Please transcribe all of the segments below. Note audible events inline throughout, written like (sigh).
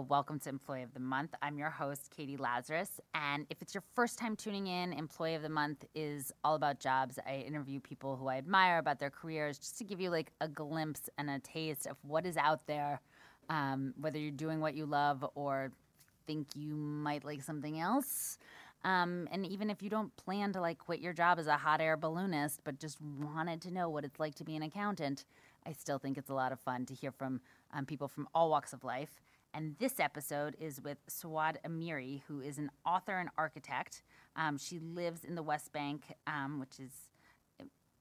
Welcome to Employee of the Month. I'm your host, Catie Lazarus. And if it's your first time tuning in, Employee of the Month is all about jobs. I interview people who I admire about their careers just to give you like a glimpse and a taste of what is out there, um, whether you're doing what you love or think you might like something else. Um, and even if you don't plan to like quit your job as a hot air balloonist, but just wanted to know what it's like to be an accountant, I still think it's a lot of fun to hear from um, people from all walks of life. And this episode is with Suad Amiry, who is an author and architect. Um, she lives in the West Bank, um, which is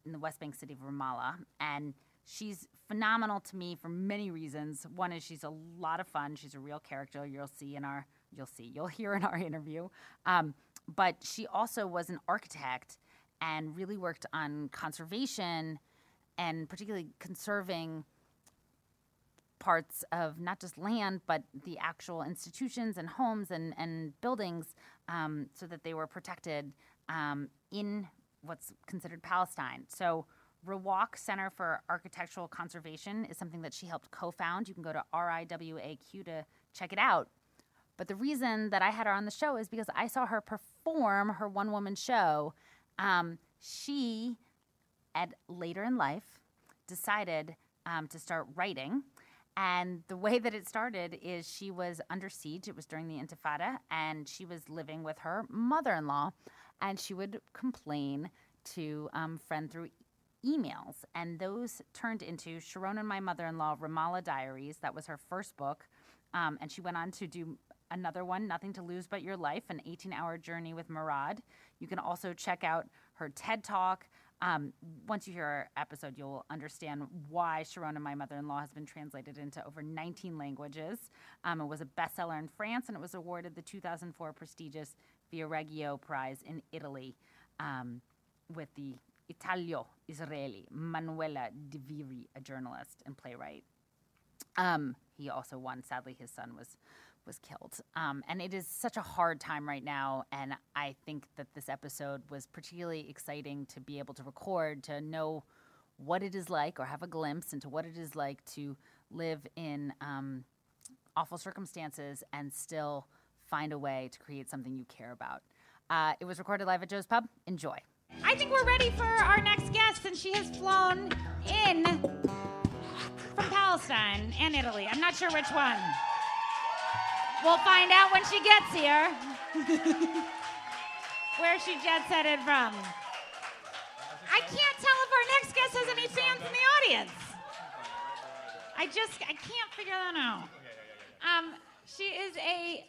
in the West Bank city of Ramallah. And she's phenomenal to me for many reasons. One is she's a lot of fun. She's a real character. You'll see in our, you'll see, you'll (laughs) hear in our interview. Um, but she also was an architect and really worked on conservation and particularly conserving parts of not just land, but the actual institutions and homes and, and buildings um, so that they were protected um, in what's considered Palestine. So, Riwaq Center for Architectural Conservation is something that she helped co found. You can go to RIWAQ to check it out. But the reason that I had her on the show is because I saw her perform her one woman show. Um, she, at later in life, decided um, to start writing. And the way that it started is she was under siege. It was during the Intifada, and she was living with her mother in law, and she would complain to um, friend through emails. And those turned into Sharon and My Mother in Law Ramallah Diaries. That was her first book. Um, and she went on to do another one, Nothing to Lose But Your Life, an 18 hour journey with Murad. You can also check out her TED Talk. Um, once you hear our episode, you'll understand why Sharon and My Mother in Law has been translated into over 19 languages. Um, it was a bestseller in France and it was awarded the 2004 prestigious Viareggio Prize in Italy um, with the Italio Israeli Manuela Dviri, a journalist and playwright. Um, he also won. Sadly, his son was was killed. Um, and it is such a hard time right now. And I think that this episode was particularly exciting to be able to record, to know what it is like or have a glimpse into what it is like to live in um, awful circumstances and still find a way to create something you care about. Uh, it was recorded live at Joe's Pub. Enjoy. I think we're ready for our next guest, and she has flown in from Palestine and Italy. I'm not sure which one. We'll find out when she gets here. (laughs) Where she jet setted from. I can't tell if our next guest has any fans in the audience. I just I can't figure that out. Um, she is a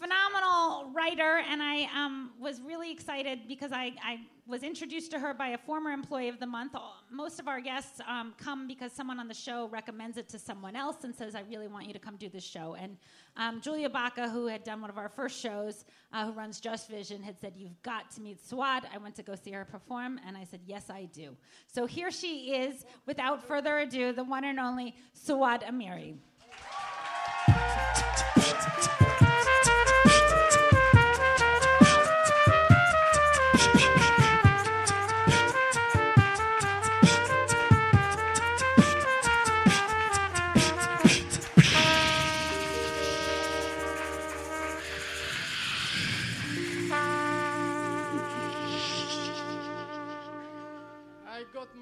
phenomenal writer, and I um, was really excited because I, I, was introduced to her by a former employee of the month. Most of our guests um, come because someone on the show recommends it to someone else and says, I really want you to come do this show. And um, Julia Bacha, who had done one of our first shows, uh, who runs Just Vision, had said, You've got to meet Suad. I went to go see her perform, and I said, Yes, I do. So here she is, without further ado, the one and only Suad Amiry.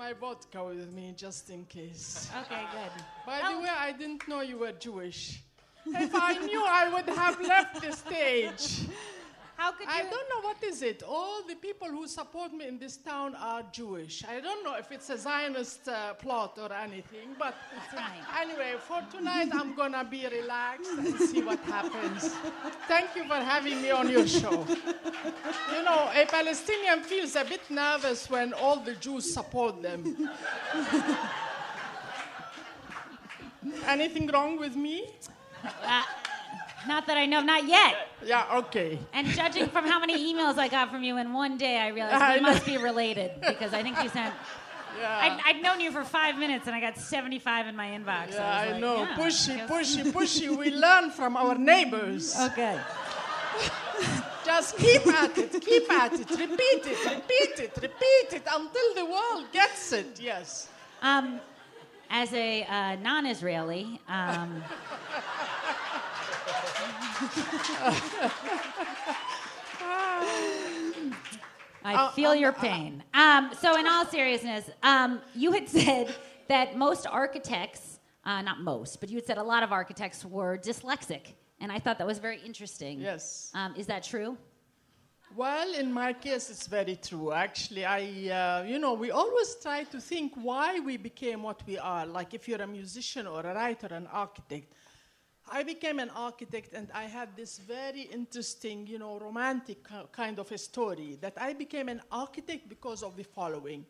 I vodka with me just in case. Okay, good. By Oh. the way, I didn't know you were Jewish. If I knew, I would have left the stage. How could I you? don't know what is it. All the people who support me in this town are Jewish. I don't know if it's a Zionist uh, plot or anything, but anyway, for tonight I'm gonna be relaxed and see what happens. Thank you for having me on your show. You know, a Palestinian feels a bit nervous when all the Jews support them. Anything wrong with me? Uh, not that I know, not yet. Yeah, okay. And judging from how many (laughs) emails I got from you in one day, I realized I we know. must be related because I think you sent. (laughs) Yeah. I'd, I'd known you for five minutes and I got 75 in my inbox. Yeah, I, I, like, know. yeah, pushy, pushy, (laughs) pushy. We learn from our neighbors. Okay. Just keep at it, keep at it, repeat it, repeat it, repeat it until the world gets it. Yes. Um, as a uh, non-Israeli, um, I feel your pain. Um, so, in all seriousness, um, you had (laughs) said that most architects, uh, not most, but you had said a lot of architects were dyslexic, and I thought that was very interesting. Yes. Um, is that true? Well, in my case, it's very true. Actually, I, uh, you know, we always try to think why we became what we are. Like if you're a musician or a writer, an architect. I became an architect, and I had this very interesting, you know, romantic kind of a story that I became an architect because of the following.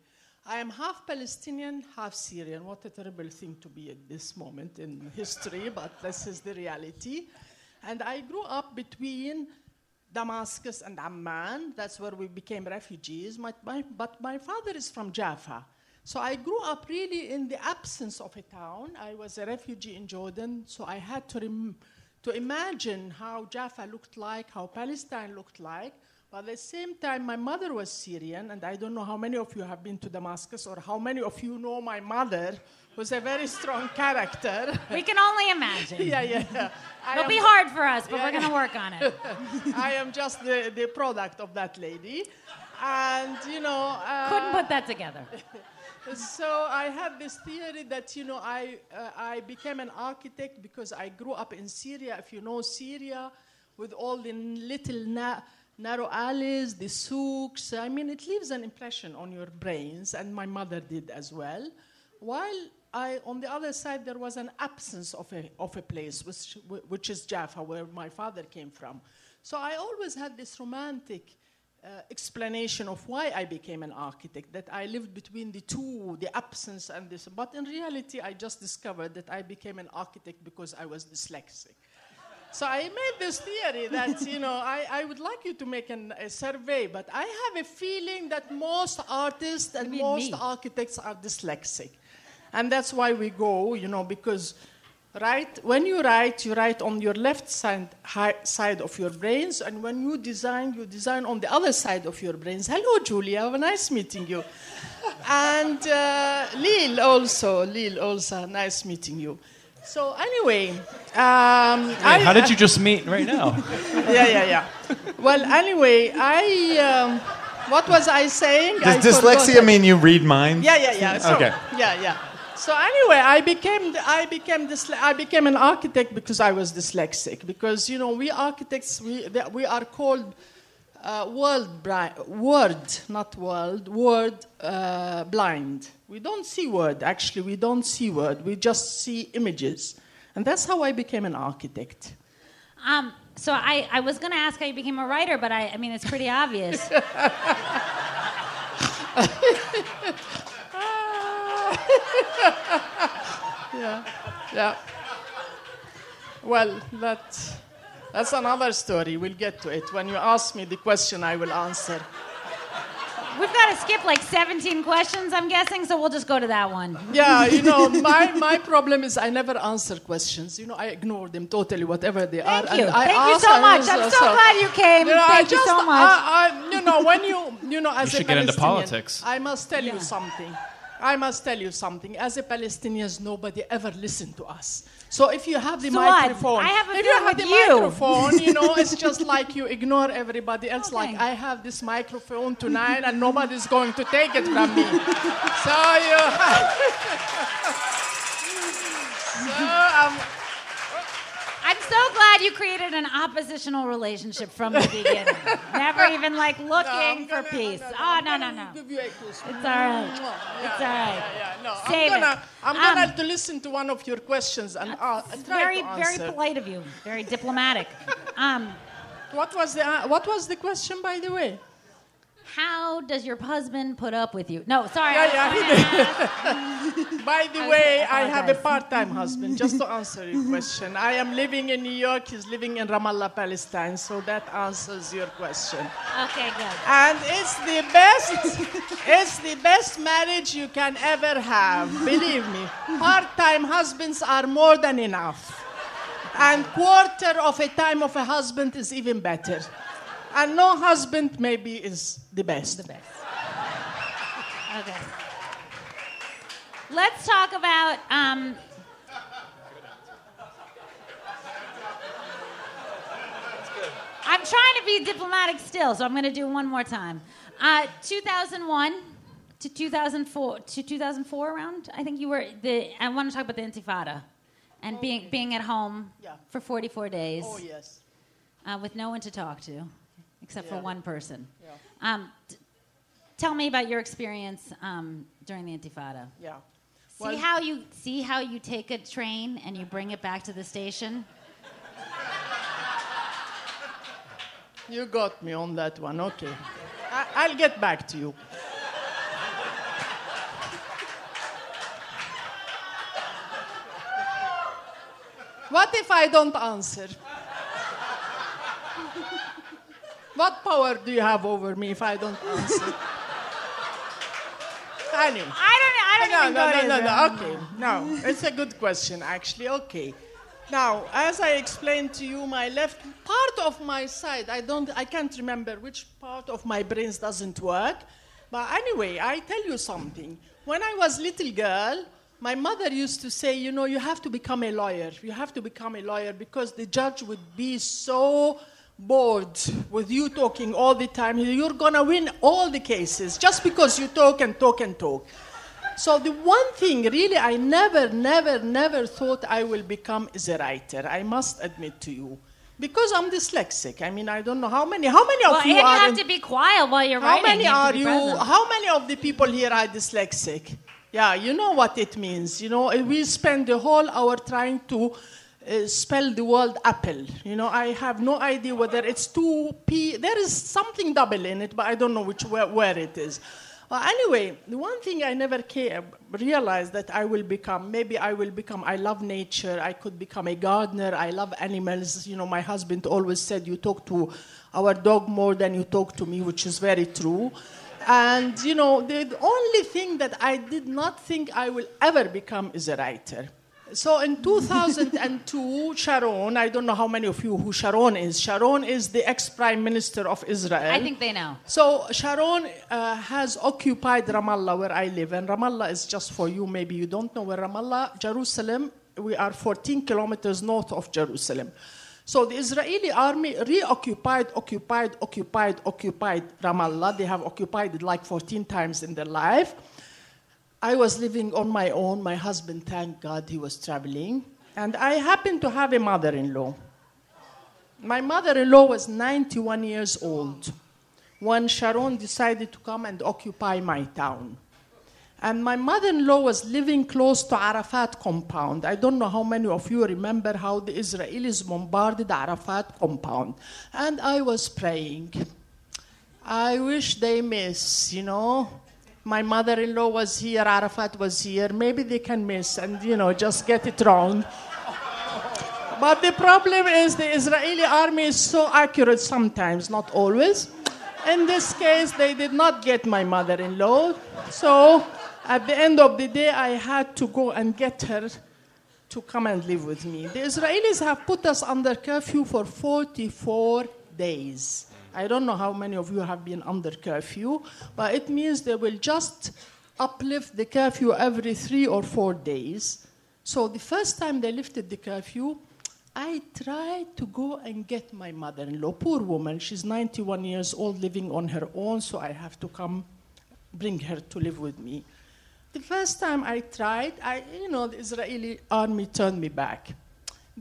I am half Palestinian, half Syrian. What a terrible thing to be at this moment in history, (laughs) but this is the reality. And I grew up between Damascus and Amman. That's where we became refugees. My, my, but my father is from Jaffa. So I grew up really in the absence of a town. I was a refugee in Jordan, so I had to, rem- to imagine how Jaffa looked like, how Palestine looked like. But at the same time, my mother was Syrian, and I don't know how many of you have been to Damascus or how many of you know my mother, who's a very strong character. (laughs) We can only imagine. yeah, yeah, yeah. It'll am- be hard for us, but Yeah, we're going to work on it. (laughs) I am just the, the product of that lady. And, you know. Uh, Couldn't put that together. (laughs) So I had this theory that, you know, I, uh, I became an architect because I grew up in Syria. If you know Syria, with all the little na- narrow alleys, the souks, I mean, it leaves an impression on your brains, and my mother did as well. While I, on the other side, there was an absence of a, of a place, which, which is Jaffa, where my father came from. So I always had this romantic uh, explanation of why I became an architect, that I lived between the two, the absence and this. But in reality, I just discovered that I became an architect because I was dyslexic. So I made this theory that, (laughs) you know, I, I would like you to make an, a survey, but I have a feeling that most artists and most me? architects are dyslexic. And that's why we go, you know, because right when you write, you write on your left side, hi, side of your brains, and when you design, you design on the other side of your brains. Hello, Julia. Nice meeting you. and uh, Lil also, Lil also, nice meeting you. So anyway, um, I, How did you just meet right now? (laughs) yeah, yeah, yeah. Well, anyway, I. Um, what was I saying? I Does forgot. dyslexia mean you read minds? Yeah, yeah, yeah. So, Okay. Yeah, yeah. So anyway, I became I became dysle- I became an architect because I was dyslexic. Because you know we architects we we are called uh, world blind, word not world word uh, blind. We don't see word. Actually, we don't see word. We just see images, and that's how I became an architect. Um, so I, I was going to ask how you became a writer, but I, I mean, it's pretty obvious. (laughs) (laughs) yeah, yeah. Well, that, that's another story. We'll get to it. When you ask me the question, I will answer. We've got to skip like 17 questions, I'm guessing, so we'll just go to that one. Yeah, you know, (laughs) my, my problem is I never answer questions. You know, I ignore them totally, whatever they are. Thank you. And I Thank you so much. I'm so glad you came. You know, I Thank you just, so much. I, I, you know, when you, you know, as should a get into politics. I must tell you something. I must tell you something. As a Palestinians, nobody ever listened to us. So if you have the So what? microphone, I have a if you have the you. microphone, you know, it's (laughs) just like you ignore everybody else. Like I have this microphone tonight, and nobody's going to take it from me. (laughs) so you. (laughs) so um, I'm so glad you created an oppositional relationship from the beginning. Never (laughs) even like looking No, for gonna- peace. no, no, oh no no no. Give you a kiss. It's all right. Yeah, It's all right. yeah. Yeah, no, Save I'm gonna, it. I'm gonna Um, have to listen to one of your questions and uh, very very polite of you. Very diplomatic. (laughs) Um, What was the uh, What was the question, by the way? How does your husband put up with you? No, sorry. Yeah, yeah, he gonna (laughs) ask- By the I way, I have a part-time husband. Just to (laughs) answer your question, I am living in New York. He's living in Ramallah, Palestine. So that answers your question. Okay, good. And it's the best. it's the best marriage you can ever have. Believe me, part-time husbands are more than enough. And quarter of a time of a husband is even better. And no husband maybe is the best. The best. Okay. Let's talk about. Um, I'm trying to be diplomatic still, so I'm going to do one more time. Uh, 2001 to 2004 to 2004 around. I think you were the. I want to talk about the Intifada, and being being at home Yeah. for 44 days Oh yes. uh, with no one to talk to, except for one person. Yeah. Um, t- tell me about your experience um, during the Intifada. Yeah. See Well- how you see how you take a train and you bring it back to the station. You got me on that one. Okay. I- I'll get back to you. What if I don't answer? What power do you have over me if I don't answer? anyway. I don't. I don't know. no, even no, go no, no, no. Okay, no, it's a good question, actually. Okay. Now, as I explained to you, my left part of my side, I don't, I can't remember which part of my brains doesn't work. But anyway, I tell you something. When I was little girl, my mother used to say, you know, you have to become a lawyer. You have to become a lawyer because the judge would be so bored with you talking all the time. You're gonna win all the cases just because you talk and talk and talk. So the one thing really I never, never, never thought I will become is a writer. I must admit to you. Because I'm dyslexic. I mean, I don't know how many, how many of Well, and you you have in- to be quiet while you're how writing. How many you are you? present. How many of the people here are dyslexic? Yeah, you know what it means. You know, we spend the whole hour trying to uh, spell the word apple. You know, I have no idea whether it's two p. There is something double in it, but I don't know which where, where it is. Well, anyway, the one thing I never realized that I will become, maybe I will become, I love nature, I could become a gardener, I love animals. You know, my husband always said, You talk to our dog more than you talk to me, which is very true. And, you know, the only thing that I did not think I will ever become is a writer. So in 2002, Sharon, I don't know how many of you who Sharon is. Sharon is the ex prime minister of Israel. I think they know. So Sharon uh, has occupied Ramallah, where I live, and Ramallah is just for you. Maybe you don't know where Ramallah, Jerusalem. We are 14 kilometers north of Jerusalem. So the Israeli army reoccupied, occupied, occupied, occupied Ramallah. They have occupied it like 14 times in their life. I was living on my own. My husband, thank God, he was traveling. And I happened to have a mother in law. My mother in law was 91 years old when Sharon decided to come and occupy my town. And my mother in law was living close to Arafat compound. I don't know how many of you remember how the Israelis bombarded Arafat compound. And I was praying. I wish they miss, you know. My mother in law was here, Arafat was here. Maybe they can miss and, you know, just get it wrong. But the problem is the Israeli army is so accurate sometimes, not always. In this case, they did not get my mother in law. So at the end of the day, I had to go and get her to come and live with me. The Israelis have put us under curfew for 44 days. I don't know how many of you have been under curfew, but it means they will just uplift the curfew every three or four days. So the first time they lifted the curfew, I tried to go and get my mother in law. Poor woman, she's 91 years old, living on her own, so I have to come bring her to live with me. The first time I tried, I, you know, the Israeli army turned me back.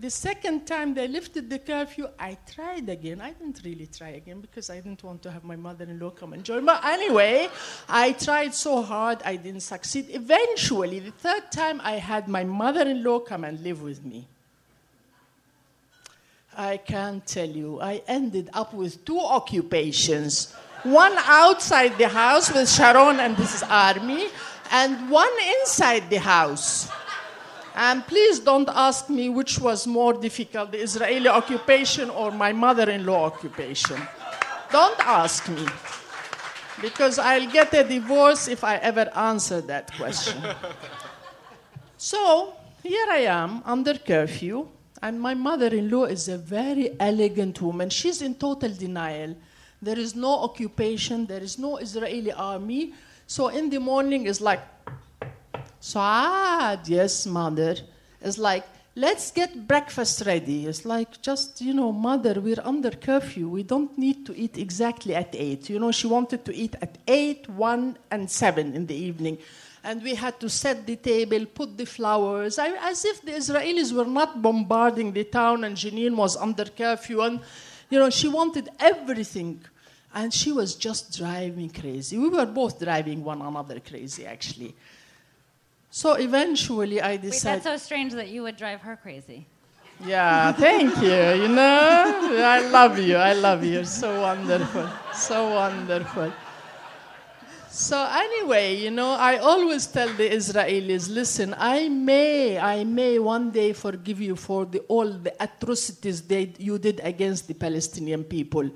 The second time they lifted the curfew, I tried again. I didn't really try again because I didn't want to have my mother in law come and join. But anyway, I tried so hard, I didn't succeed. Eventually, the third time, I had my mother in law come and live with me. I can't tell you, I ended up with two occupations one outside the house with Sharon and his army, and one inside the house. And please don't ask me which was more difficult the Israeli occupation or my mother in law occupation. Don't ask me. Because I'll get a divorce if I ever answer that question. (laughs) so, here I am under curfew, and my mother in law is a very elegant woman. She's in total denial. There is no occupation, there is no Israeli army. So, in the morning, it's like, Saad, ah, yes, mother. It's like, let's get breakfast ready. It's like, just, you know, mother, we're under curfew. We don't need to eat exactly at 8. You know, she wanted to eat at 8, 1, and 7 in the evening. And we had to set the table, put the flowers, I, as if the Israelis were not bombarding the town and Jenin was under curfew. And, you know, she wanted everything. And she was just driving crazy. We were both driving one another crazy, actually. So eventually I Wait, decided. that's so strange that you would drive her crazy. Yeah, thank you. You know, I love you. I love you. So wonderful. So wonderful. So anyway, you know, I always tell the Israelis, listen, I may, I may one day forgive you for the, all the atrocities they, you did against the Palestinian people.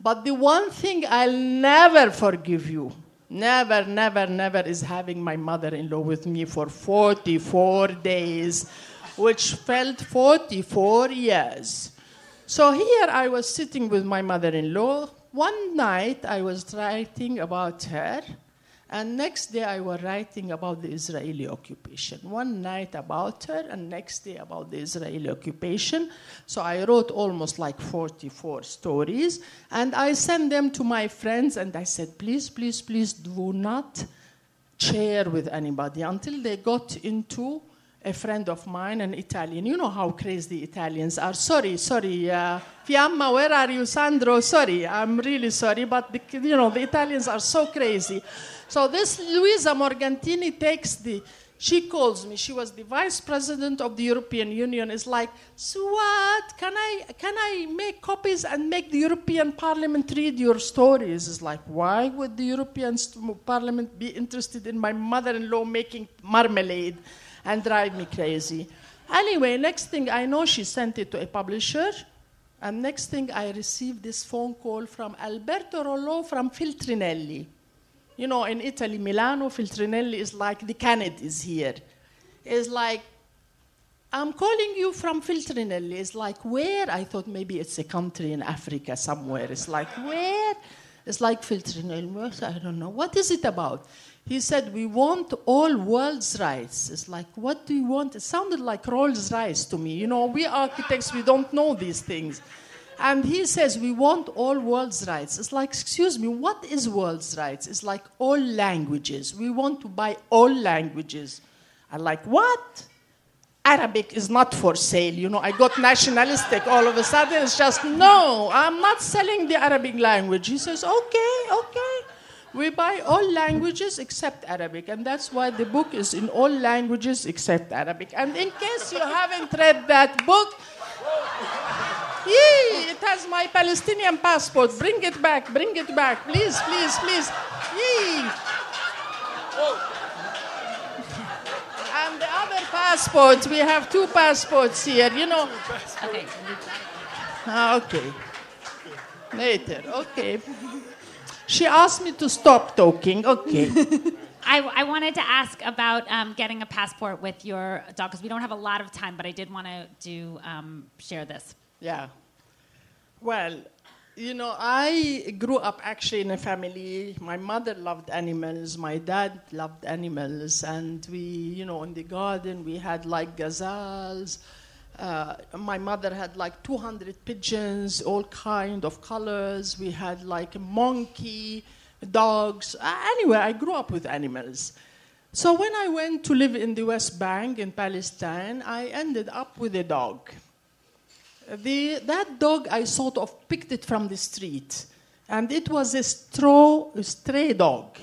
But the one thing I'll never forgive you, never, never, never, is having my mother-in-law with me for 44 days, which felt 44 years. So here I was sitting with my mother in law. One night I was writing about her, and next day I was writing about the Israeli occupation. One night about her, and next day about the Israeli occupation. So I wrote almost like 44 stories, and I sent them to my friends, and I said, please, please, please do not share with anybody until they got into a friend of mine, an Italian. You know how crazy Italians are. Sorry, sorry. Uh, Fiamma, where are you? Sandro, sorry. I'm really sorry, but the, you know, the Italians are so crazy. So this Luisa Morgantini takes the, she calls me, she was the vice president of the European Union, is like, so what? Can I, can I make copies and make the European Parliament read your stories? It's like, why would the European Parliament be interested in my mother-in-law making marmalade? And drive me crazy. Anyway, next thing I know, she sent it to a publisher. And next thing I received this phone call from Alberto Rollo from Feltrinelli. You know, in Italy, Milano, Feltrinelli is like the Kennedys here. It's like, I'm calling you from Feltrinelli. It's like, where? I thought maybe it's a country in Africa somewhere. It's like, where? It's like Feltrinelli. I don't know. What is it about? He said, We want all world's rights. It's like, what do you want? It sounded like Rolls Royce to me. You know, we architects, we don't know these things. And he says, We want all world's rights. It's like, excuse me, what is world's rights? It's like all languages. We want to buy all languages. I'm like, What? Arabic is not for sale. You know, I got nationalistic all of a sudden. It's just, no, I'm not selling the Arabic language. He says, Okay, okay. We buy all languages except Arabic, and that's why the book is in all languages except Arabic. And in case you haven't read that book, yee, it has my Palestinian passport. Bring it back, bring it back, please, please, please. Yee. And the other passports, we have two passports here, you know. Okay. Ah, okay. Later, okay. She asked me to stop talking. Okay. (laughs) I, I wanted to ask about um, getting a passport with your dog because we don't have a lot of time, but I did want to do um, share this. Yeah. Well, you know, I grew up actually in a family. My mother loved animals. My dad loved animals, and we, you know, in the garden we had like gazelles. Uh, my mother had like 200 pigeons, all kind of colors. We had like a monkey, dogs. Uh, anyway, I grew up with animals. So when I went to live in the West Bank in Palestine, I ended up with a dog. the, that dog, I sort of picked it from the street. And it was a straw, a stray dog.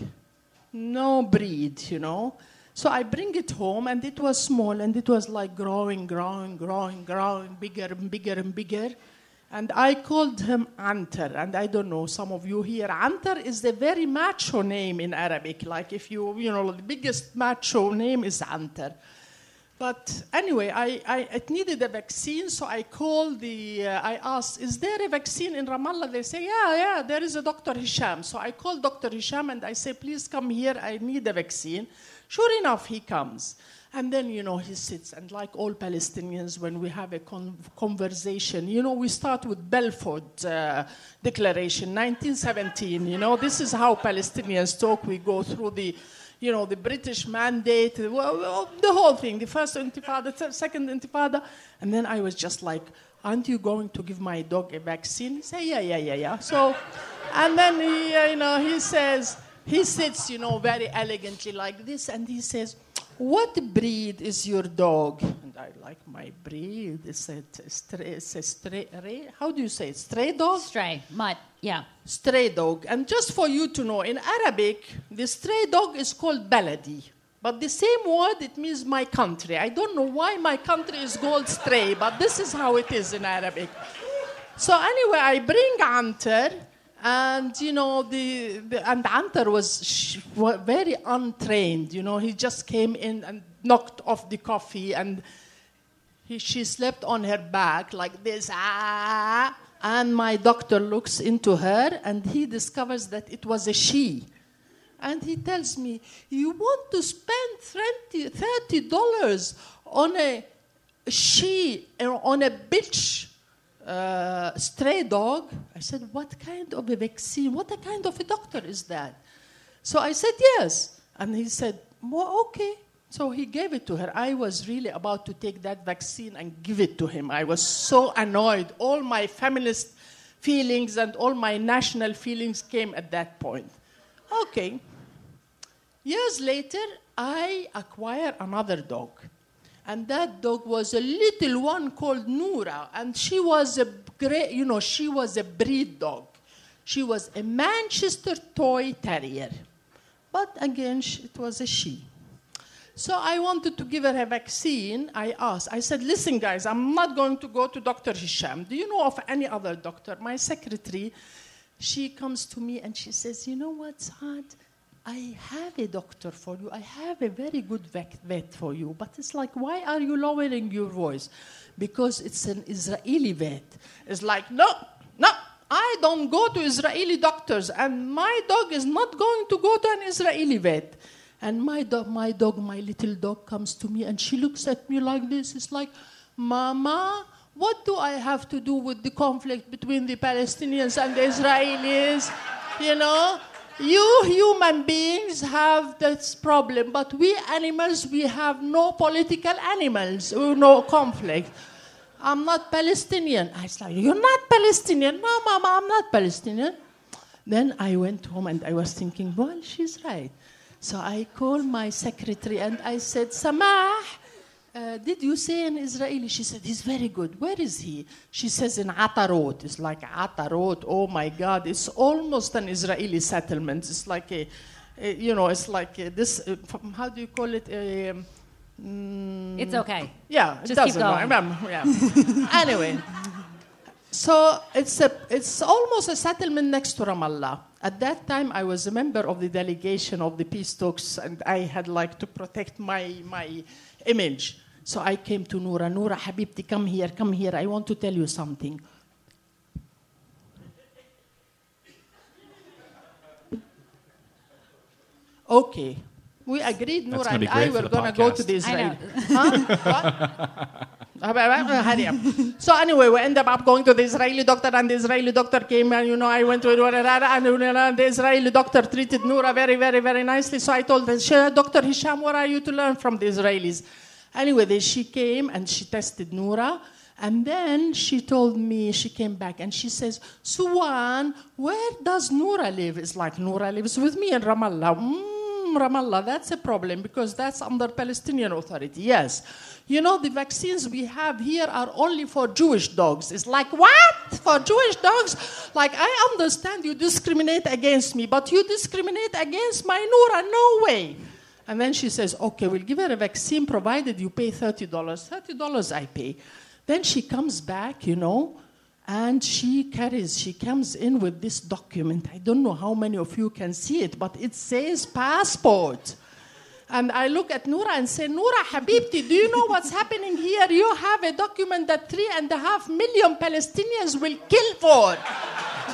No breed, you know. So I bring it home, and it was small, and it was like growing, growing, growing, growing, bigger and bigger and bigger. And I called him Antar. And I don't know, some of you here, Antar is the very macho name in Arabic. Like if you, you know, the biggest macho name is Antar. But anyway, I, I, it needed a vaccine, so I called the, uh, I asked, is there a vaccine in Ramallah? They say, yeah, yeah, there is a Dr. Hisham. So I called Dr. Hisham and I say, please come here, I need a vaccine. Sure enough, he comes. And then, you know, he sits, and like all Palestinians, when we have a con- conversation, you know, we start with Balfour uh, Declaration, 1917. You know, this is how Palestinians talk. We go through the, you know, the British mandate, well, the whole thing, the first intifada, the second intifada. And then I was just like, aren't you going to give my dog a vaccine? He yeah, yeah, yeah, yeah. So, and then he, uh, you know, he says, he sits, you know, very elegantly like this, and he says, what breed is your dog? And I like my breed. It's a, stray, it's a stray, how do you say it? Stray dog? Stray, mutt, yeah. Stray dog. And just for you to know, in Arabic, the stray dog is called baladi. But the same word, it means my country. I don't know why my country is called stray, but this is how it is in Arabic. So anyway, I bring Antar, and you know the, the and Antar was very untrained. You know, he just came in and knocked off the coffee, and he, she slept on her back like this. Ah, and my doctor looks into her, and he discovers that it was a she. And he tells me, You want to spend $30 on a she, on a bitch uh, stray dog. I said, What kind of a vaccine? What kind of a doctor is that? So I said, Yes. And he said, Well, okay. So he gave it to her. I was really about to take that vaccine and give it to him. I was so annoyed. All my feminist feelings and all my national feelings came at that point. Okay. Years later, I acquire another dog. And that dog was a little one called Noura. And she was a great, you know, she was a breed dog. She was a Manchester toy terrier. But again, it was a she. So I wanted to give her a vaccine. I asked, I said, listen, guys, I'm not going to go to Dr. Hisham. Do you know of any other doctor? My secretary, she comes to me and she says, you know what, Saad? I have a doctor for you. I have a very good vet, for you. But it's like, why are you lowering your voice? Because it's an Israeli vet. It's like, no, no, I don't go to Israeli doctors, and my dog is not going to go to an Israeli vet. And my dog, my dog, my little dog comes to me and she looks at me like this. It's like, Mama, what do I have to do with the conflict between the Palestinians and the Israelis? You know? You human beings have this problem, but we animals, we have no political animals, no conflict. I'm not Palestinian. I said, You're not Palestinian. No, Mama, I'm not Palestinian. Then I went home and I was thinking, Well, she's right. So I called my secretary and I said, Samah, uh, did you say in Israeli? She said, he's very good. Where is he? She says in Atarot. It's like Atarot. Oh my God. It's almost an Israeli settlement. It's like a, a you know, it's like a, this, uh, how do you call it? mm, it's okay. Yeah, Just keep going. Yeah. (laughs) anyway. So it's, a, it's almost a settlement next to Ramallah. At that time, I was a member of the delegation of the peace talks, and I had like to protect my, my image. So I came to Noura. Noura, Habibti, come here, come here. I want to tell you something. Okay. We agreed, Noura and I were going to go to the Israel. huh? (laughs) so anyway, we ended up going to the Israeli doctor, and the Israeli doctor came, and you know, I went to and the Israeli doctor treated Noura very, very, very nicely. So I told her, Dr. Hisham, what are you to learn from the Israelis? Anyway, she came and she tested Noura. And then she told me, she came back and she says, Suwan, where does Noura live? It's like Noura lives with me in Ramallah. Mm, Ramallah, that's a problem because that's under Palestinian Authority. Yes. You know, the vaccines we have here are only for Jewish dogs. It's like, what? For Jewish dogs? Like, I understand you discriminate against me, but you discriminate against my Noura. No way. And then she says, okay, we'll give her a vaccine provided you pay $30. $30 I pay. Then she comes back, you know, and she carries, she comes in with this document. I don't know how many of you can see it, but it says passport. And I look at Noura and say, Noura Habibti, do you know what's happening here? You have a document that three and a half million Palestinians will kill for.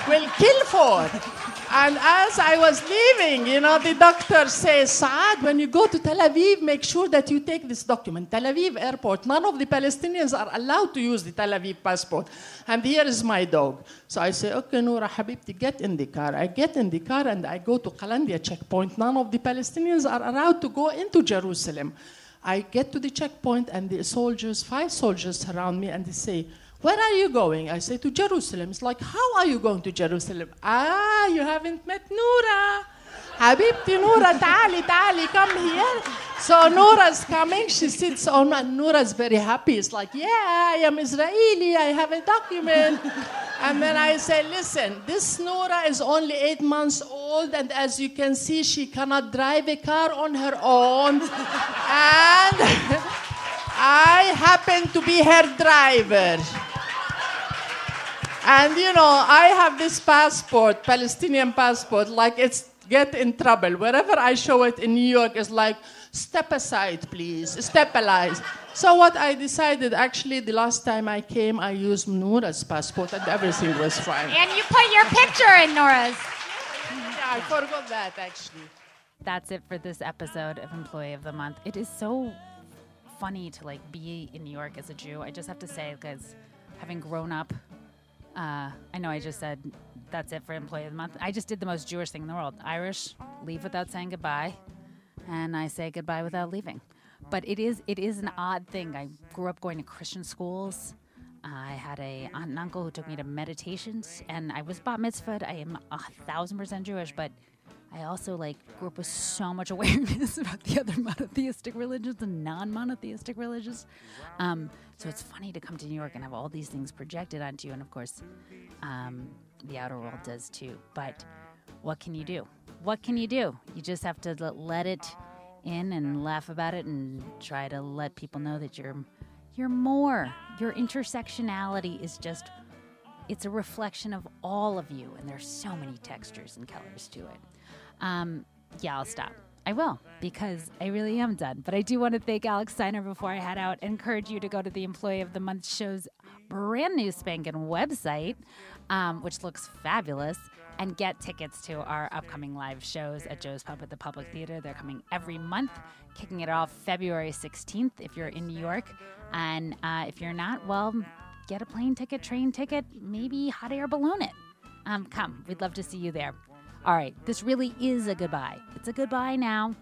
will kill for. And as I was leaving, you know, the doctor says, Saad, when you go to Tel Aviv, make sure that you take this document. Tel Aviv airport, none of the Palestinians are allowed to use the Tel Aviv passport. And here is my dog. So I say, okay, Noura Habibti, get in the car. I get in the car and I go to Qalandia checkpoint. None of the Palestinians are allowed to go into Jerusalem. I get to the checkpoint and the soldiers, five soldiers surround me and they say, where are you going? I say, To Jerusalem. It's like, How are you going to Jerusalem? Ah, you haven't met Noura. Habibti Noura, tali, tali, come here. So Noura's coming, she sits on, and Noura's very happy. It's like, yeah, I am Israeli, I have a document. and then I say, listen, this Noura is only eight months old, and as you can see, she cannot drive a car on her own. and (laughs) I happen to be her driver. And you know, I have this passport, Palestinian passport, like it's get in trouble. Wherever I show it in New York, it's like, step aside, please, step aside. So what I decided, actually, the last time I came, I used Noura's passport and everything was fine. And you put your picture in Noura's. Yeah, I forgot that, actually. That's it for this episode of Employee of the Month. It is so funny to like be in New York as a Jew. I just have to say, because having grown up uh, I know I just said that's it for Employee of the Month. I just did the most Jewish thing in the world. Irish, leave without saying goodbye, and I say goodbye without leaving. But it is it is an odd thing. I grew up going to Christian schools. I had a aunt and uncle who took me to meditations, and I was bat mitzvahed. I am a thousand percent Jewish, but I also like grew up with so much (laughs) awareness about the other monotheistic religions and non-monotheistic religions. Um, so it's funny to come to New York and have all these things projected onto you, and of course, um, the outer world does too. But what can you do? What can you do? You just have to let it in and laugh about it and try to let people know that you're you're more. Your intersectionality is just it's a reflection of all of you, and there's so many textures and colors to it. Um, yeah, I'll stop. I will because I really am done. But I do want to thank Alex Steiner before I head out. Encourage you to go to the Employee of the Month show's brand new spanking website, um, which looks fabulous, and get tickets to our upcoming live shows at Joe's Pub at the Public Theater. They're coming every month, kicking it off February 16th if you're in New York. And uh, if you're not, well, get a plane ticket, train ticket, maybe hot air balloon it. Um, come, we'd love to see you there. All right, this really is a goodbye. It's a goodbye now.